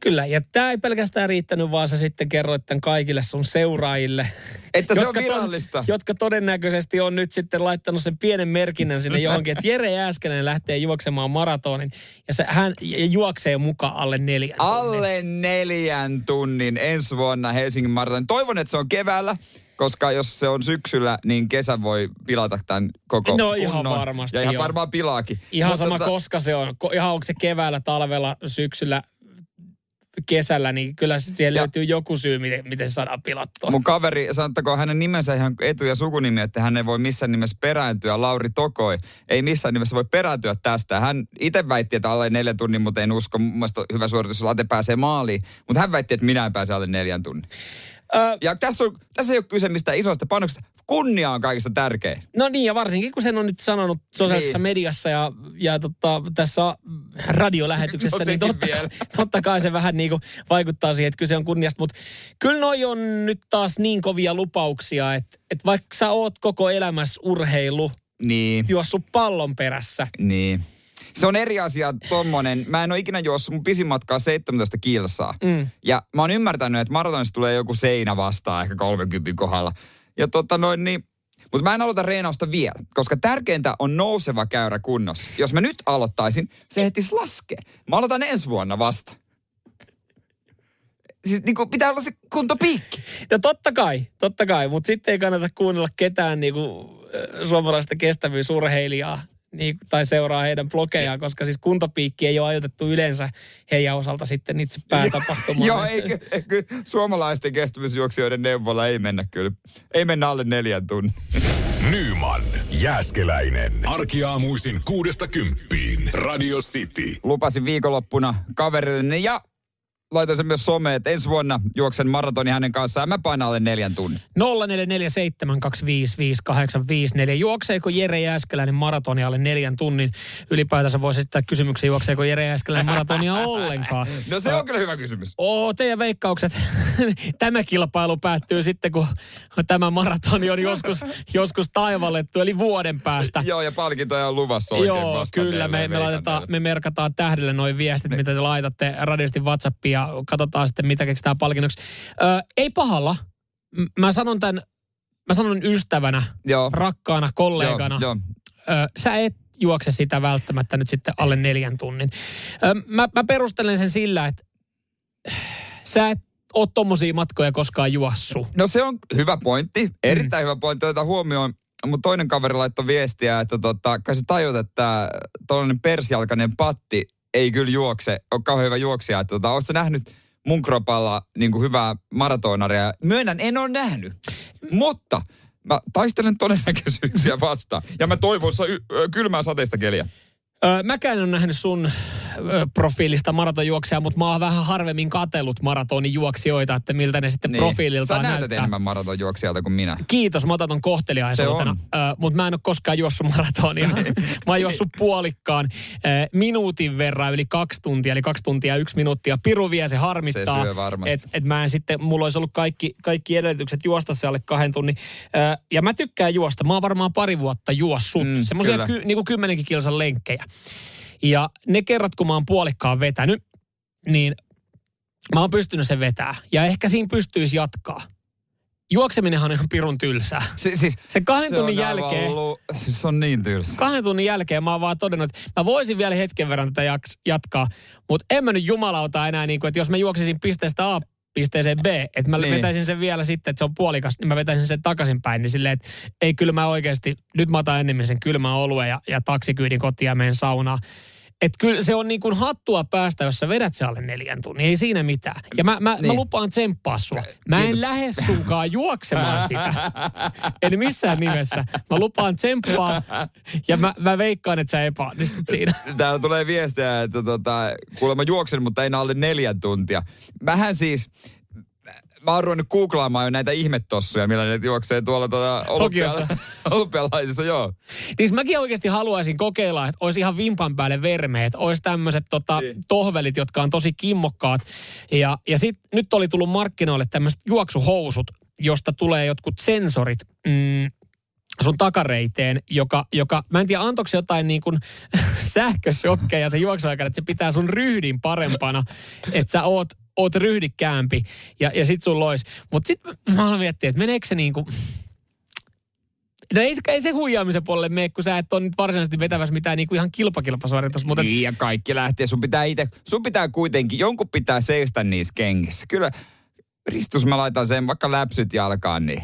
Kyllä, ja tämä ei pelkästään riittänyt, vaan sä sitten kerroit tämän kaikille sun seuraajille. Että se on virallista. jotka todennäköisesti on nyt sitten laittanut sen pienen merkinnän sinne johonkin, että Jere Jääskeläinen lähtee juoksemaan maratonin ja se, hän ja juoksee mukaan alle neljän tunnin. Alle neljän tunnin ensi vuonna Helsingin maraton. Toivon, että se on keväällä, koska jos se on syksyllä, niin kesä voi pilata tämän koko No ihan kunnon. varmasti, Ja ihan joo. varmaan pilaakin. Ihan Mutta sama, tota- koska se on. Ihan onko se keväällä, talvella, syksyllä, kesällä, niin kyllä siellä Ja- löytyy joku syy, miten, miten se saadaan pilattua. Mun kaveri, sanottakoon hänen nimensä ihan etu- ja sukunimi, että hän ei voi missään nimessä perääntyä. Lauri Tokoi ei missään nimessä voi perääntyä tästä. Hän itse väitti, että alle neljän tunnin, mutta en usko. Mun hyvä suoritus, jos late pääsee maaliin. Mutta hän väitti, että minä en pääse alle neljän tunnin. Ö, Ja tässä, on, tässä ei ole kyse mistään isosta panoksesta. Kunnia on kaikista tärkein. No niin, ja varsinkin kun sen on nyt sanonut sosiaalisessa Niin. mediassa ja, ja tota, tässä radiolähetyksessä, No niin totta, vielä. totta kai se vähän niin kuin vaikuttaa siihen, että kyse on kunniasta. Mutta kyllä noi on nyt taas niin kovia lupauksia, että, että vaikka sä oot koko elämässä urheilu, Niin. juossut pallon perässä, Niin. Se on eri asia tommonen. Mä en ole ikinä juossut mun pisin matkaa 17 kilsaa. Mm. Ja mä oon ymmärtänyt, että maratonissa tulee joku seinä vastaan ehkä 30 kohdalla. Ja tota noin niin, mutta mä en aloita reenausta vielä, koska tärkeintä on nouseva käyrä kunnossa. Jos mä nyt aloittaisin, se ehtis laskea. Mä aloitan ensi vuonna vasta. Siis niin kuin pitää olla se kuntopiikki. No totta kai, totta kai, mutta sitten ei kannata kuunnella ketään niinku, äh, suomalaista kestävyysurheilijaa niin, tai seuraa heidän blogejaan, koska siis kuntopiikki ei ole ajoitettu yleensä heidän osalta sitten itse päätapahtumaan. Joo, eikö, eikö suomalaisten kestävyysjuoksijoiden neuvolla ei mennä kyllä. Ei mennä alle neljän tunnin. Nyman, Jääskeläinen. Arkiaamuisin kuudesta kymppiin. Radio City. Lupasin viikonloppuna kaverille ja laitoin sen myös someen, että ensi vuonna juoksen maratoni hänen kanssaan mä painan alle neljän tunnin. 0447255854. Juokseeko Jere Jääskeläinen maratonia alle neljän tunnin? Ylipäätänsä voisi esittää kysymyksen, juokseeko Jere Jääskeläinen maratonia ollenkaan. No se on kyllä hyvä kysymys. Oo, teidän veikkaukset. Tämä kilpailu päättyy sitten, kun tämä maratoni on joskus, joskus taivallettu, eli vuoden päästä. Joo, ja palkintoja on luvassa oikein Joo, kyllä. Me, me, laitetaan, me merkataan tähdelle noin viestit, mitä te laitatte radiosti WhatsAppiin ja katsotaan sitten, mitä keksitään palkinnoksi. Ö, ei pahalla. M- Mä sanon tämän, mä sanon ystävänä, Joo. rakkaana, kollegana. Joo, joo. Ö, sä et juokse sitä välttämättä nyt sitten alle neljän tunnin. Ö, mä, mä perustelen sen sillä, että sä et ole tommosia matkoja koskaan juossu. No se on hyvä pointti, erittäin hyvä pointti, otetaan huomioon. Mutta toinen kaveri laittoi viestiä, että tota, kai sä tajut, että tuollainen persjalkainen patti ei kyllä juokse, ole kauhean hyvä juoksija. Että tota, ootko nähnyt mun kropalla niin kuin hyvää maratonaria? Myönnän, en ole nähnyt. Mutta mä taistelen todennäköisyyksiä vastaan. Ja mä toivon y- kylmää sateista keliä. Öö, mäkään en ole nähnyt sun profiilista maratonjuoksijaa, mutta mä oon vähän harvemmin katellut maratonijuoksijoita, että miltä ne sitten niin. profiililtaan Sä näytät näyttää. enemmän maratonjuoksijalta kuin minä. Kiitos, mä otan ton kohteliaisuutena. Mutta mä en ole koskaan juossut maratonia. mä oon juossut puolikkaan ö, minuutin verran yli kaksi tuntia, eli kaksi tuntia yksi minuuttia. Piru vie, se harmittaa. Se syö varmasti. Et, et mä en sitten, mulla olisi ollut kaikki, kaikki edellytykset juosta se alle kahden tunnin. Ö, ja mä tykkään juosta. Mä oon varmaan pari vuotta juossut. Mm, Mm, Semmoisia ky, niin kuin kymmenenkin kilsan lenkkejä. Ja ne kerrat, kun mä oon puolikkaan vetänyt, niin mä oon pystynyt sen vetää. Ja ehkä siinä pystyisi jatkaa. Juokseminenhan on ihan pirun tylsää. Si- siis, Se kahden se tunnin jälkeen, Lu- siis se on niin tylsä. kahden tunnin jälkeen mä oon vaan todennut, että mä voisin vielä hetken verran tätä jaks, jatkaa, mutta en mä nyt jumalauta enää niin kuin, että jos mä juoksisin pisteestä A pisteeseen B, että mä Niin. vetäisin sen vielä sitten, että se on puolikas, niin mä vetäisin sen takaisinpäin, niin silleen, että ei kyllä mä oikeasti, nyt mä otan enemmän sen kylmän oluen ja, ja taksikyydin kotiin ja menen saunaan. Että kyllä se on niin kuin hattua päästä, jos sä vedät se alle neljän tunnin, ei siinä mitään. Ja mä, mä, niin. mä lupaan tsemppaa sua. Mä en Kiitos. lähde sunkaan juoksemaan sitä. Eli missään nimessä. Mä lupaan tsemppaa ja mä, mä veikkaan, että sä epäonnistut siinä. Täällä tulee viestiä, että tota, kuulemma juoksen, mutta en alle neljän tuntia. Mähän siis, mä oon ruvennut googlaamaan jo näitä ihmetossuja, millä ne juoksee tuolla tuota olympiala- olympialaisissa, joo. Niin mäkin oikeasti haluaisin kokeilla, että olisi ihan vimpan päälle vermeet, olisi tämmöiset tota, Niin. tohvelit, jotka on tosi kimmokkaat. Ja, ja sit, nyt oli tullut markkinoille tämmöiset juoksuhousut, josta tulee jotkut sensorit mm, sun takareiteen, joka, joka, mä en tiedä, antoiko se jotain niin kuin sähköshokkeja se juoksuaikana, että se pitää sun ryhdin parempana, että sä oot, oot ryhdikkäämpi ja, ja sit sun lois. Mutta sit mä haluan miettiä, että meneekö se niin kuin, No ei, se- ei se huijaamisen puolelle mene, kun sä et ole nyt varsinaisesti vetävässä mitään niin kuin ihan kilpakilpasuoritus, mutta Niin, ja kaikki lähtee. Sun pitää itse, sun pitää kuitenkin, jonkun pitää seistä niissä kengissä. Kyllä, Ristus mä laitan sen vaikka läpsyt jalkaan, niin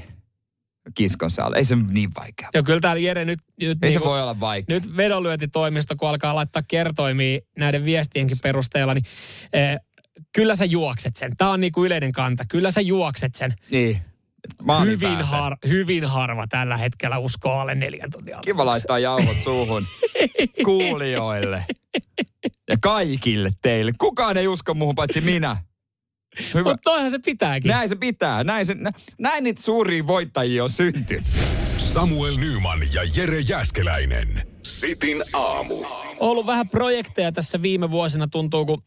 kiskon alle. Ei se niin vaikea. jo kyllä täällä Jere nyt, nyt, Ei se niinku- voi olla vaikea. nyt vedonlyöntitoimisto, kun alkaa laittaa kertoimia näiden viestienkin perusteella, niin eh, kyllä sä juokset sen. Tämä on niin kuin yleinen kanta. Kyllä sä juokset sen. Niin. Maaliin Hyvin, har, hyvin harva tällä hetkellä uskoo alle neljän tunnin Kiva aluksi. laittaa jauhot suuhun kuulijoille. Ja kaikille teille. Kukaan ei usko muuhun paitsi minä. Hyvä. Mutta toihan se pitääkin. Näin se pitää. Näin, se, nä, näin niitä suuria voittajia on syntynyt. Samuel Nyman ja Jere Jäskeläinen. Sitin aamu. ollut vähän projekteja tässä viime vuosina, tuntuu kun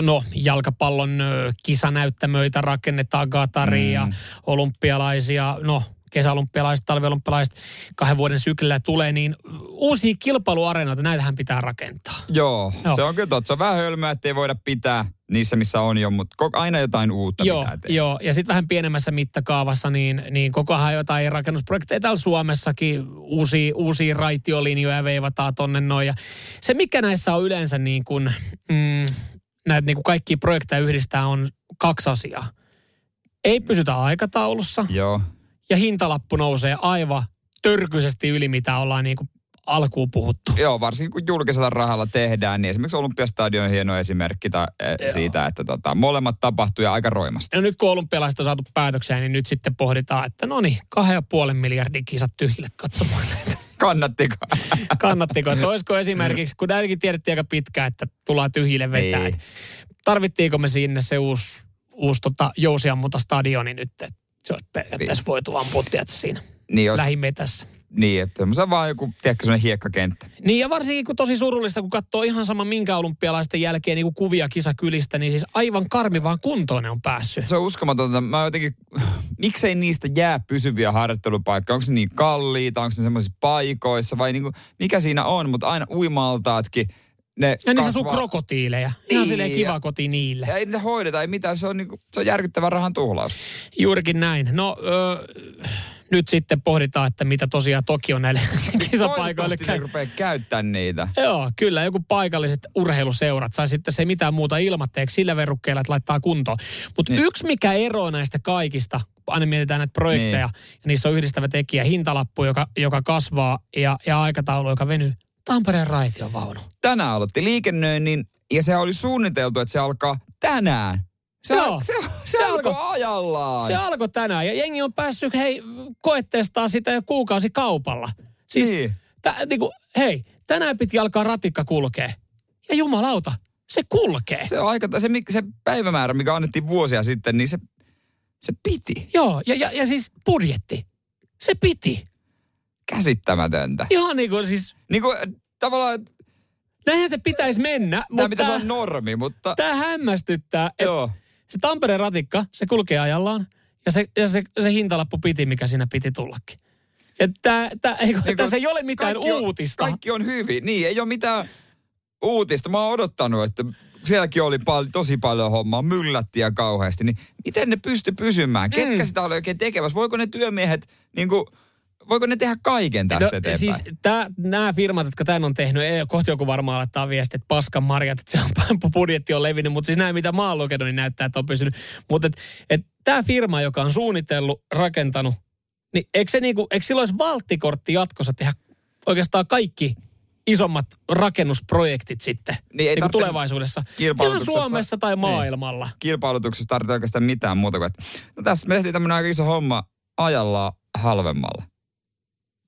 no, jalkapallon kisanäyttämöitä rakennetaan Qatariin ja olympialaisia, no kesäolympialaiset, talviolympialaiset kahden vuoden syklillä tulee, niin uusia kilpailuareenoita, näitähän pitää rakentaa. Joo, Joo. se on kyllä totta. Se on vähän hölmöä, ettei voida pitää niissä, missä on jo, mutta koko, aina jotain uutta Joo, pitää tehdä. joo, ja sitten vähän pienemmässä mittakaavassa, niin, niin koko ajan jotain rakennusprojekteja täällä Suomessakin, uusia, uusia raitiolinjoja veivataan tonne noin. Ja se, mikä näissä on yleensä niin kuin, mm, näitä niin kuin kaikki projekteja yhdistää, on kaksi asiaa. Ei pysytä aikataulussa, Joo. ja hintalappu nousee aivan törkyisesti yli, mitä ollaan niin kuin alkuun puhuttu. Joo, varsinkin kun julkisella rahalla tehdään, niin esimerkiksi Olympiastadion on hieno esimerkki ta, eh, siitä, että tota, molemmat tapahtuu ja aika roimasti. No nyt kun olympialaiset on saatu päätökseen, niin nyt sitten pohditaan, että no niin, kahden ja puolen miljardin kisat tyhjille katsomaan. Kannattiko? Kannattiko? Että olisiko esimerkiksi, kun näitäkin tiedettiin aika pitkään, että tullaan tyhjille vetää. Niin. Tarvittiinko me sinne se uusi, uusi tota, jousiammunta stadioni nyt, että se olisi periaatteessa voitu ampua, siinä niin, jos, lähimetässä. Niin, että se on vaan joku, tiedätkö, sellainen hiekkakenttä. Niin ja varsinkin kun tosi surullista, kun katsoo ihan sama minkä olympialaisten jälkeen niin kuin kuvia kisakylistä, niin siis aivan karmivaan kuntoon ne on päässyt. Se on uskomatonta. Mä jotenkin, miksei niistä jää pysyviä harjoittelupaikkoja? Onko ne niin kalliita? Onko ne semmoisissa paikoissa? Vai niinku, mikä siinä on? Mutta aina uimaltaatkin, ne Ja niissä asuu krokotiileja. Ihan Niin, silleen kiva koti niille. Ja ei ne hoideta, ei mitään. Se on, niinku, se on järkyttävän rahan tuhlausta. Juurikin näin. No, ö, nyt sitten pohditaan, että mitä tosiaan Tokio näille kisapaikoille Toivottavasti rupeaa käyttämään niitä. Joo, kyllä. Joku paikalliset urheiluseurat sai sitten se mitään muuta ilmatteeksi sillä verukkeella, että laittaa kuntoon. Mutta Niin. yksi, mikä eroaa näistä kaikista, aina mietitään näitä projekteja, Niin. ja niissä on yhdistävä tekijä, hintalappu, joka, joka kasvaa, ja, ja aikataulu, joka venyy. Tampereen raitiovaunu. Tänään aloitti liikennöinnin ja se oli suunniteltu, että se alkaa tänään. Se, Joo, se, se, se se alkoi alkoi- ajallaan. Se alkoi tänään, ja jengi on päässyt, hei, koetestaa sitä jo kuukausi kaupalla. Siis, Niin. tä, niinku, hei, tänään piti alkaa ratikka kulkee. Ja jumalauta, se kulkee. Se on aika, se, se päivämäärä, mikä annettiin vuosia sitten, niin se, se piti. Joo, ja, ja, ja siis budjetti. Se piti. Käsittämätöntä. Ihan niin kuin siis, Niin kuin, tavallaan näinhän se pitäisi mennä, tämä mutta pitäisi olla normi, mutta tämä hämmästyttää, että joo. Se Tampereen ratikka, se kulkee ajallaan, ja se, ja se, se hintalappu piti, mikä siinä piti tullakin. Että tää, tää, ei, Niin tässä ei ole mitään kaikki on- uutista. Kaikki on hyvin. Niin, ei ole mitään uutista. Mä oon odottanut, että sielläkin oli pal- tosi paljon hommaa, myllättiä kauheasti. Niin miten ne pysty pysymään? Ketkä Mm. sitä oli oikein tekemässä? Voiko ne työmiehet, niin kuin, voiko ne tehdä kaiken tästä No, eteenpäin? siis nämä firmat, jotka tämän on tehnyt, ei, kohti joku varmaan laittaa viesti, että paskan marjat, että se on, budjetti on levinnyt, mutta siis nämä, mitä mä oon lukenut, niin näyttää, että on pysynyt. Mutta et, et, tämä firma, joka on suunnitellut, rakentanut, niin eikö, se niinku, eikö sillä olisi valttikortti jatkossa tehdä oikeastaan kaikki isommat rakennusprojektit sitten Niin ei niin tulevaisuudessa. Ihan Suomessa tai Niin. maailmalla. kilpailutuksessa tarvitse oikeastaan mitään muuta kuin, että no tässä me tehtiin tämmöinen aika iso homma ajalla halvemmalla.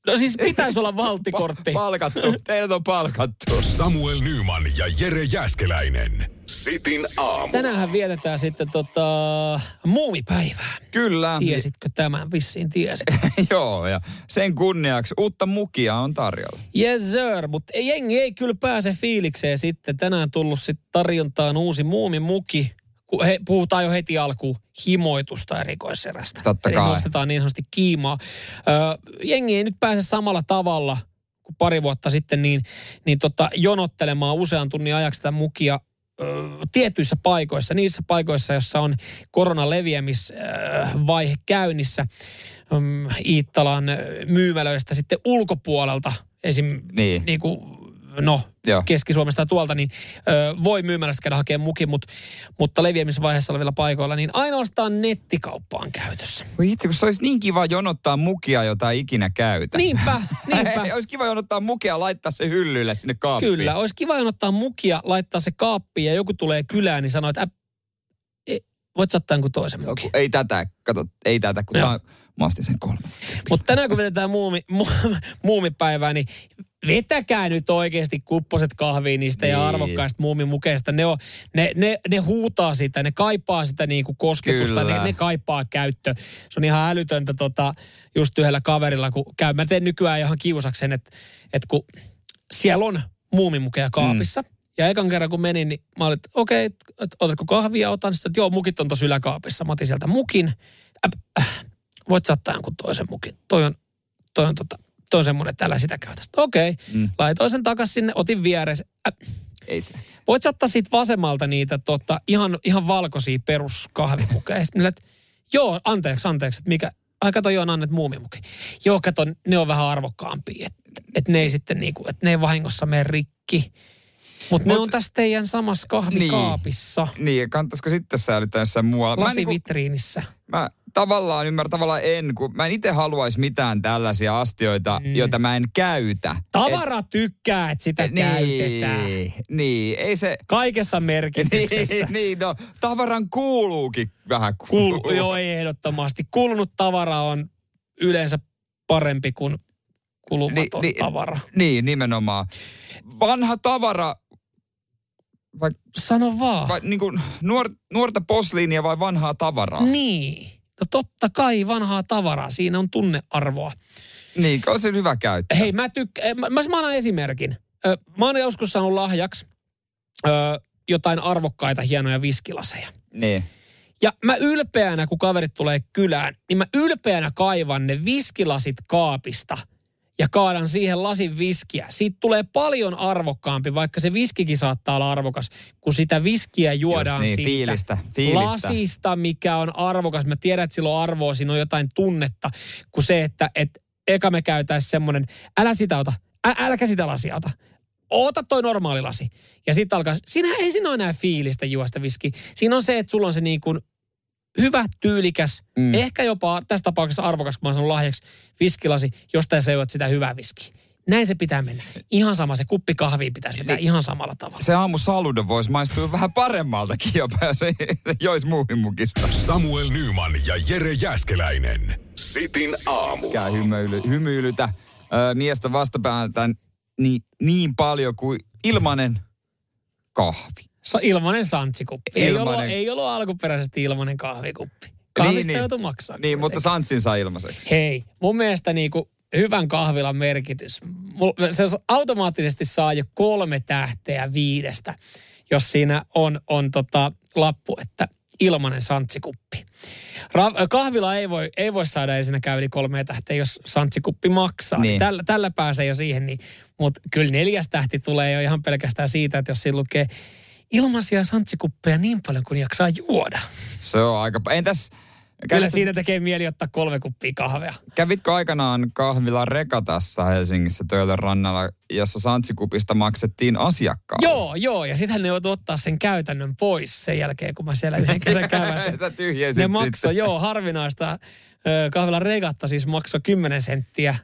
No siis pitäisi olla valttikortti. Palkattu. Teidät on palkattu. Samuel Nyman ja Jere Jäskeläinen. Sitin aamu. Tänään vietetään sitten tota, muumipäivää. Kyllä. Tiesitkö tämän? Vissiin tiesit. Joo, ja sen kunniaksi uutta mukia on tarjolla. Yes sir, mutta jengi ei kyllä pääse fiilikseen sitten. Tänään tullut sitten tarjontaan uusi muumimuki. Ku- He, puhutaan jo heti alkuun himoitusta erikoiserästä. Totta Eli kai. nostetaan niin sanotusti kiimaa. Ö, jengi ei nyt pääse samalla tavalla kuin pari vuotta sitten niin, niin tota, jonottelemaan usean tunnin ajaksi tätä mukia ö, tietyissä paikoissa, niissä paikoissa, joissa on koronan leviämisvaihe käynnissä. Iittalan myymälöistä sitten ulkopuolelta, esim. Niin. niin kuin, no, Joo. Keski-Suomesta ja tuolta, niin ö, voi myymälästä käydä hakemaan mukin, mut, mutta leviämisvaiheessa olevilla paikoilla, niin ainoastaan nettikauppa on käytössä. Voi itse, kun se olisi niin kiva jonottaa mukia, jota ei ikinä käytä. Niinpä, niinpä. olisi kiva jonottaa mukia ja laittaa se hyllylle sinne kaappiin. Kyllä, olisi kiva ottaa mukia, laittaa se kaappiin ja joku tulee kylään, niin sanoo, että äp, e, voit ottaa jonkun toisen mukin. Joku, ei tätä, kato, ei tätä, kun Joo. tää, mä ostin sen kolme. Mutta tänään kun vedetään muumi, mu, muumipäivää, niin vetäkää nyt oikeasti kupposet kahviin niistä niin. Niin. ja arvokkaista muumimukeista. Ne, on, ne, ne, ne huutaa sitä, ne kaipaa sitä niinku kosketusta, Kyllä. ne, ne kaipaa käyttö. Se on ihan älytöntä tota, just yhdellä kaverilla, kun käy. Mä teen nykyään ihan kiusaksen, että, että kun siellä on muumimukeja kaapissa, mm. ja ekan kerran kun menin, niin mä olin, että okei, okay, otatko kahvia, otan sitten, että joo, mukit on tuossa yläkaapissa. Mä otin sieltä mukin. Äp, äh, voit sä ottaa jonkun toisen mukin. Toi on, toi on, tota, toi on semmoinen, että älä sitä käytä. Okei, okay. Mm. laitoin sen takas sinne, otin vieressä. Äh, Ei se. voit ottaa siitä vasemmalta niitä tota, ihan, ihan valkoisia peruskahvimukeja. Sitten että joo, anteeksi, anteeksi, että mikä, ai kato, joo, annet muumimuki. Joo, kato, ne on vähän arvokkaampia, että et ne ei sitten niinku, että ne ei vahingossa mene rikki. Mutta ne Mut- on tässä teidän samassa kahvikaapissa, niin. Niin, kannattaisiko sitten säilyttää jossain muualla? Mä, niinku, lasivitriinissä. mä tavallaan ymmärrän, tavallaan en, kun mä en itse haluaisi mitään tällaisia astioita, Mm. joita mä en käytä. Tavara tykkää, että sitä Et, käytetään. niin, niin, ei se... Kaikessa merkityksessä. Niin, niin, no, tavaran kuuluukin vähän Kuul, kuulua. joo, ei ehdottomasti. Kulunut tavara on yleensä parempi kuin kulumaton Ni- ni- tavara. Niin, nimenomaan. Vanha tavara, vai, Sano vaan. vai niin kuin nuor, nuorta posliinia vai vanhaa tavaraa? Niin. No totta kai vanhaa tavaraa. Siinä on tunnearvoa. Niin, on se hyvä käyttää. Hei, mä tykkään. Mä, mä, mä annan esimerkin. Ö, mä oon joskus saanut lahjaksi ö, jotain arvokkaita, hienoja viskilaseja. Niin. Ja mä ylpeänä, kun kaverit tulee kylään, niin mä ylpeänä kaivan ne viskilasit kaapista ja kaadan siihen lasin viskiä. Siitä tulee paljon arvokkaampi, vaikka se viskikin saattaa olla arvokas, kun sitä viskiä juodaan niin, siitä fiilistä, fiilistä. lasista, mikä on arvokas. Mä tiedän, että sillä on arvoa, siinä on jotain tunnetta, kuin se, että et, eka me käytäisiin semmoinen, älä sitä ota, ä, äläkä sitä lasia ota. Ota toi normaali lasi. Ja sitten alkaa, siinä ei siinä ole enää fiilistä juosta viski. Siinä on se, että sulla on se niin kuin hyvä, tyylikäs, mm. Ehkä jopa tässä tapauksessa arvokas, kun mä oon saanut lahjaksi viskilasi, josta sä juot sitä hyvää viskiä. Näin se pitää mennä. Ihan sama, se kuppi kahvia pitäisi vetää ihan samalla tavalla. Se aamu saludo voisi maistua vähän paremmaltakin jopa, jos ei jois muuvimukista. Samuel Nyman ja Jere Jäskeläinen. Sitin aamu. Mikä hymyily, hymyilytä ö, miestä vastapäätä niin, niin paljon kuin ilmanen kahvi. Sa- ilmanen santsikuppi. Ei, ollut, Ilmanen. ei ollut alkuperäisesti ilmanen kahvikuppi. Kahvista niin, joutui maksaa. Niin, mutta Santsin saa ilmaiseksi. Hei, mun mielestä niinku hyvän kahvilan merkitys, se automaattisesti saa jo kolme tähteä viidestä, jos siinä on, on tota lappu, että ilmanen santsikuppi. Ra- kahvila ei voi, ei voi saada ensinnäkään yli kolme tähteä, jos santsikuppi maksaa. Niin. Niin. Tällä, tällä pääsee jo siihen, niin, mutta kyllä neljäs tähti tulee jo ihan pelkästään siitä, että jos siinä lukee ilmaisia santsikuppeja niin paljon kuin jaksaa juoda. Se on aika... Entäs Kyllä Kävitkö- siinä tekee mieli ottaa kolme kuppia kahvea. Kävitkö aikanaan kahvilla Rekatassa Helsingissä Töölön rannalla, jossa Santsikupista maksettiin asiakkaalle? Joo, joo, ja sittenhän ne joutui ottaa sen käytännön pois sen jälkeen, kun mä siellä yhden kesän käväsin. Sä tyhjensit Ne sitten. maksoi, joo, harvinaista. Ö, Kahvila regatta siis maksoi 10 senttiä.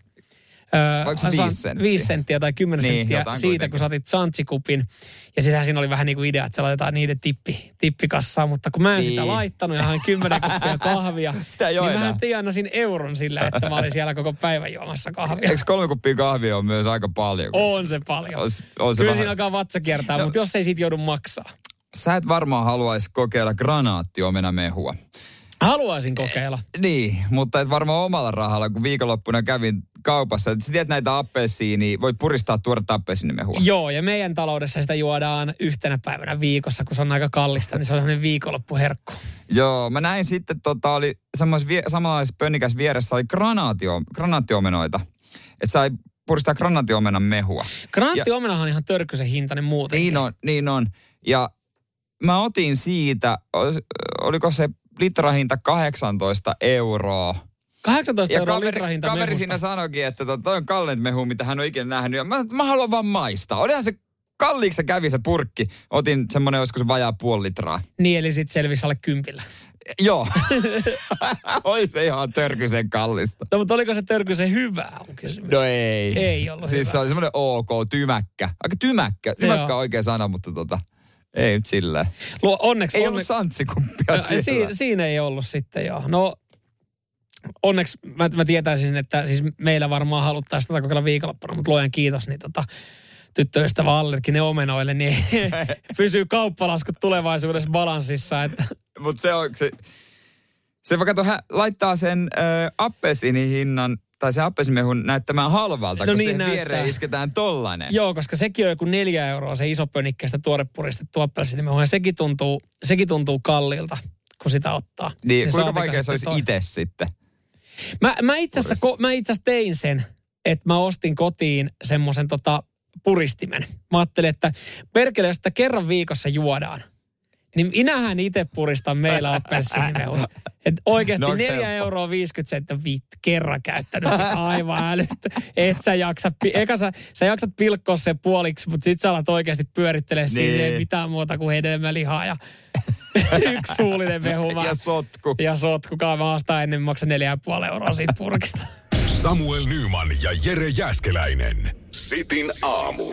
Ö, Oliko se viisi senttiä? viisi senttiä tai 10 Niin, senttiä siitä, kuitenkin. kun sä otit santsikupin. Ja sitähän siinä oli vähän niin kuin idea, että se laitetaan niiden tippi, tippikassaan. Mutta kun mä en sitä Niin. laittanut ja hain 10 kuppia kahvia, Sitä ei niin enää. mä tienasin euron sillä, että mä olin siellä koko päivän juomassa kahvia. Eikö kolme kuppia kahvia on myös aika paljon? On se paljon. On, on se Kyllä vähän. siinä alkaa vatsa kiertää, No. mutta jos ei siitä joudu maksaa. Sä et varmaan haluaisi kokeilla granaattiomenamehua. Haluaisin kokeilla. Niin, mutta et varmaan omalla rahalla, kun viikonloppuna kävin kaupassa. Sä tiedät näitä appelsiiniä, voit puristaa tuoretta appelsiinimehua. Joo, ja meidän taloudessa sitä juodaan yhtenä päivänä viikossa, kun se on aika kallista, niin se on sellainen viikonloppuherkku. Joo, mä näin sitten, tota, oli vie, samanlaisessa pönnikäs vieressä oli granaatio, granaattiomenoita. Että sai puristaa granaattiomenan mehua. Granaattiomenahan on ihan törkysen hintainen muuten. Niin on, niin on. Ja mä otin siitä, oliko se litrahinta 18 euroa. 18 Ja euroa kaveri, litrahinta kaveri mehusta. siinä sanoikin, että to- toi on kallein mehu, mitä hän on ikinä nähnyt. Ja mä, mä haluan vaan maistaa. Olihan se kalliiksi se kävi se purkki. Otin semmonen joskus vajaa puoli litraa. Niin, eli sit selvisi alle kympillä. Joo. Oli se ihan törkysen kallista. No, mutta oliko se törkysen hyvä on kysymys? No ei. Ei ollut Siis hyvä. se oli semmoinen ok, tymäkkä. Aika tymäkkä. Tymäkkä on oikea sana, mutta tota, ei nyt silleen. Luo, onneksi, Ei ollut onneksi, santsikuppia Ja, siellä. siinä, siinä ei ollut sitten joo. No onneksi mä, mä tietäisin, että siis meillä varmaan haluttaisiin tätä kokeilla viikonloppuna, mutta luojan kiitos, niin tota, tyttöystävä Allerkin ne omenoille, niin pysyy kauppalaskut tulevaisuudessa balanssissa. Että, Mutta se on, se, se vaikka tuohon laittaa sen äh, appelsiinihinnan tai se appelsiinimehun näyttämään halvalta, No kun niin siihen näyttää. viereen isketään tollanen. joo, koska sekin on joku neljä euroa se iso pönikkeistä tuorepuristettu appelsiinimehu, ja sekin tuntuu, sekin tuntuu kalliilta, kun sitä ottaa. Niin, kuinka vaikea se olisi itse sitten? Mä, mä itse asiassa ko- mä itse asiassa tein sen, että mä ostin kotiin semmoisen tota puristimen. Mä ajattelin, että perkele, jos sitä kerran viikossa juodaan, niin minähän itse puristan meillä appelsiinimehua. Että oikeasti No onks 4 helppo? euroa 50 senttiä viit, kerran käyttänyt sitä aivan älyttä. Et sä jaksa, eka sä, sä jaksat pilkkoa sen puoliksi, mutta sit sä alat oikeasti pyörittelee niin. siinä ei mitään muuta kuin hedelmälihaa ja yksi suullinen mehu vaan. Ja sotku. Ja sotkukaa mä ostaa ennen maksan 4,5 euroa siitä purkista. Samuel Nyman ja Jere Jäskeläinen. Sitin aamu.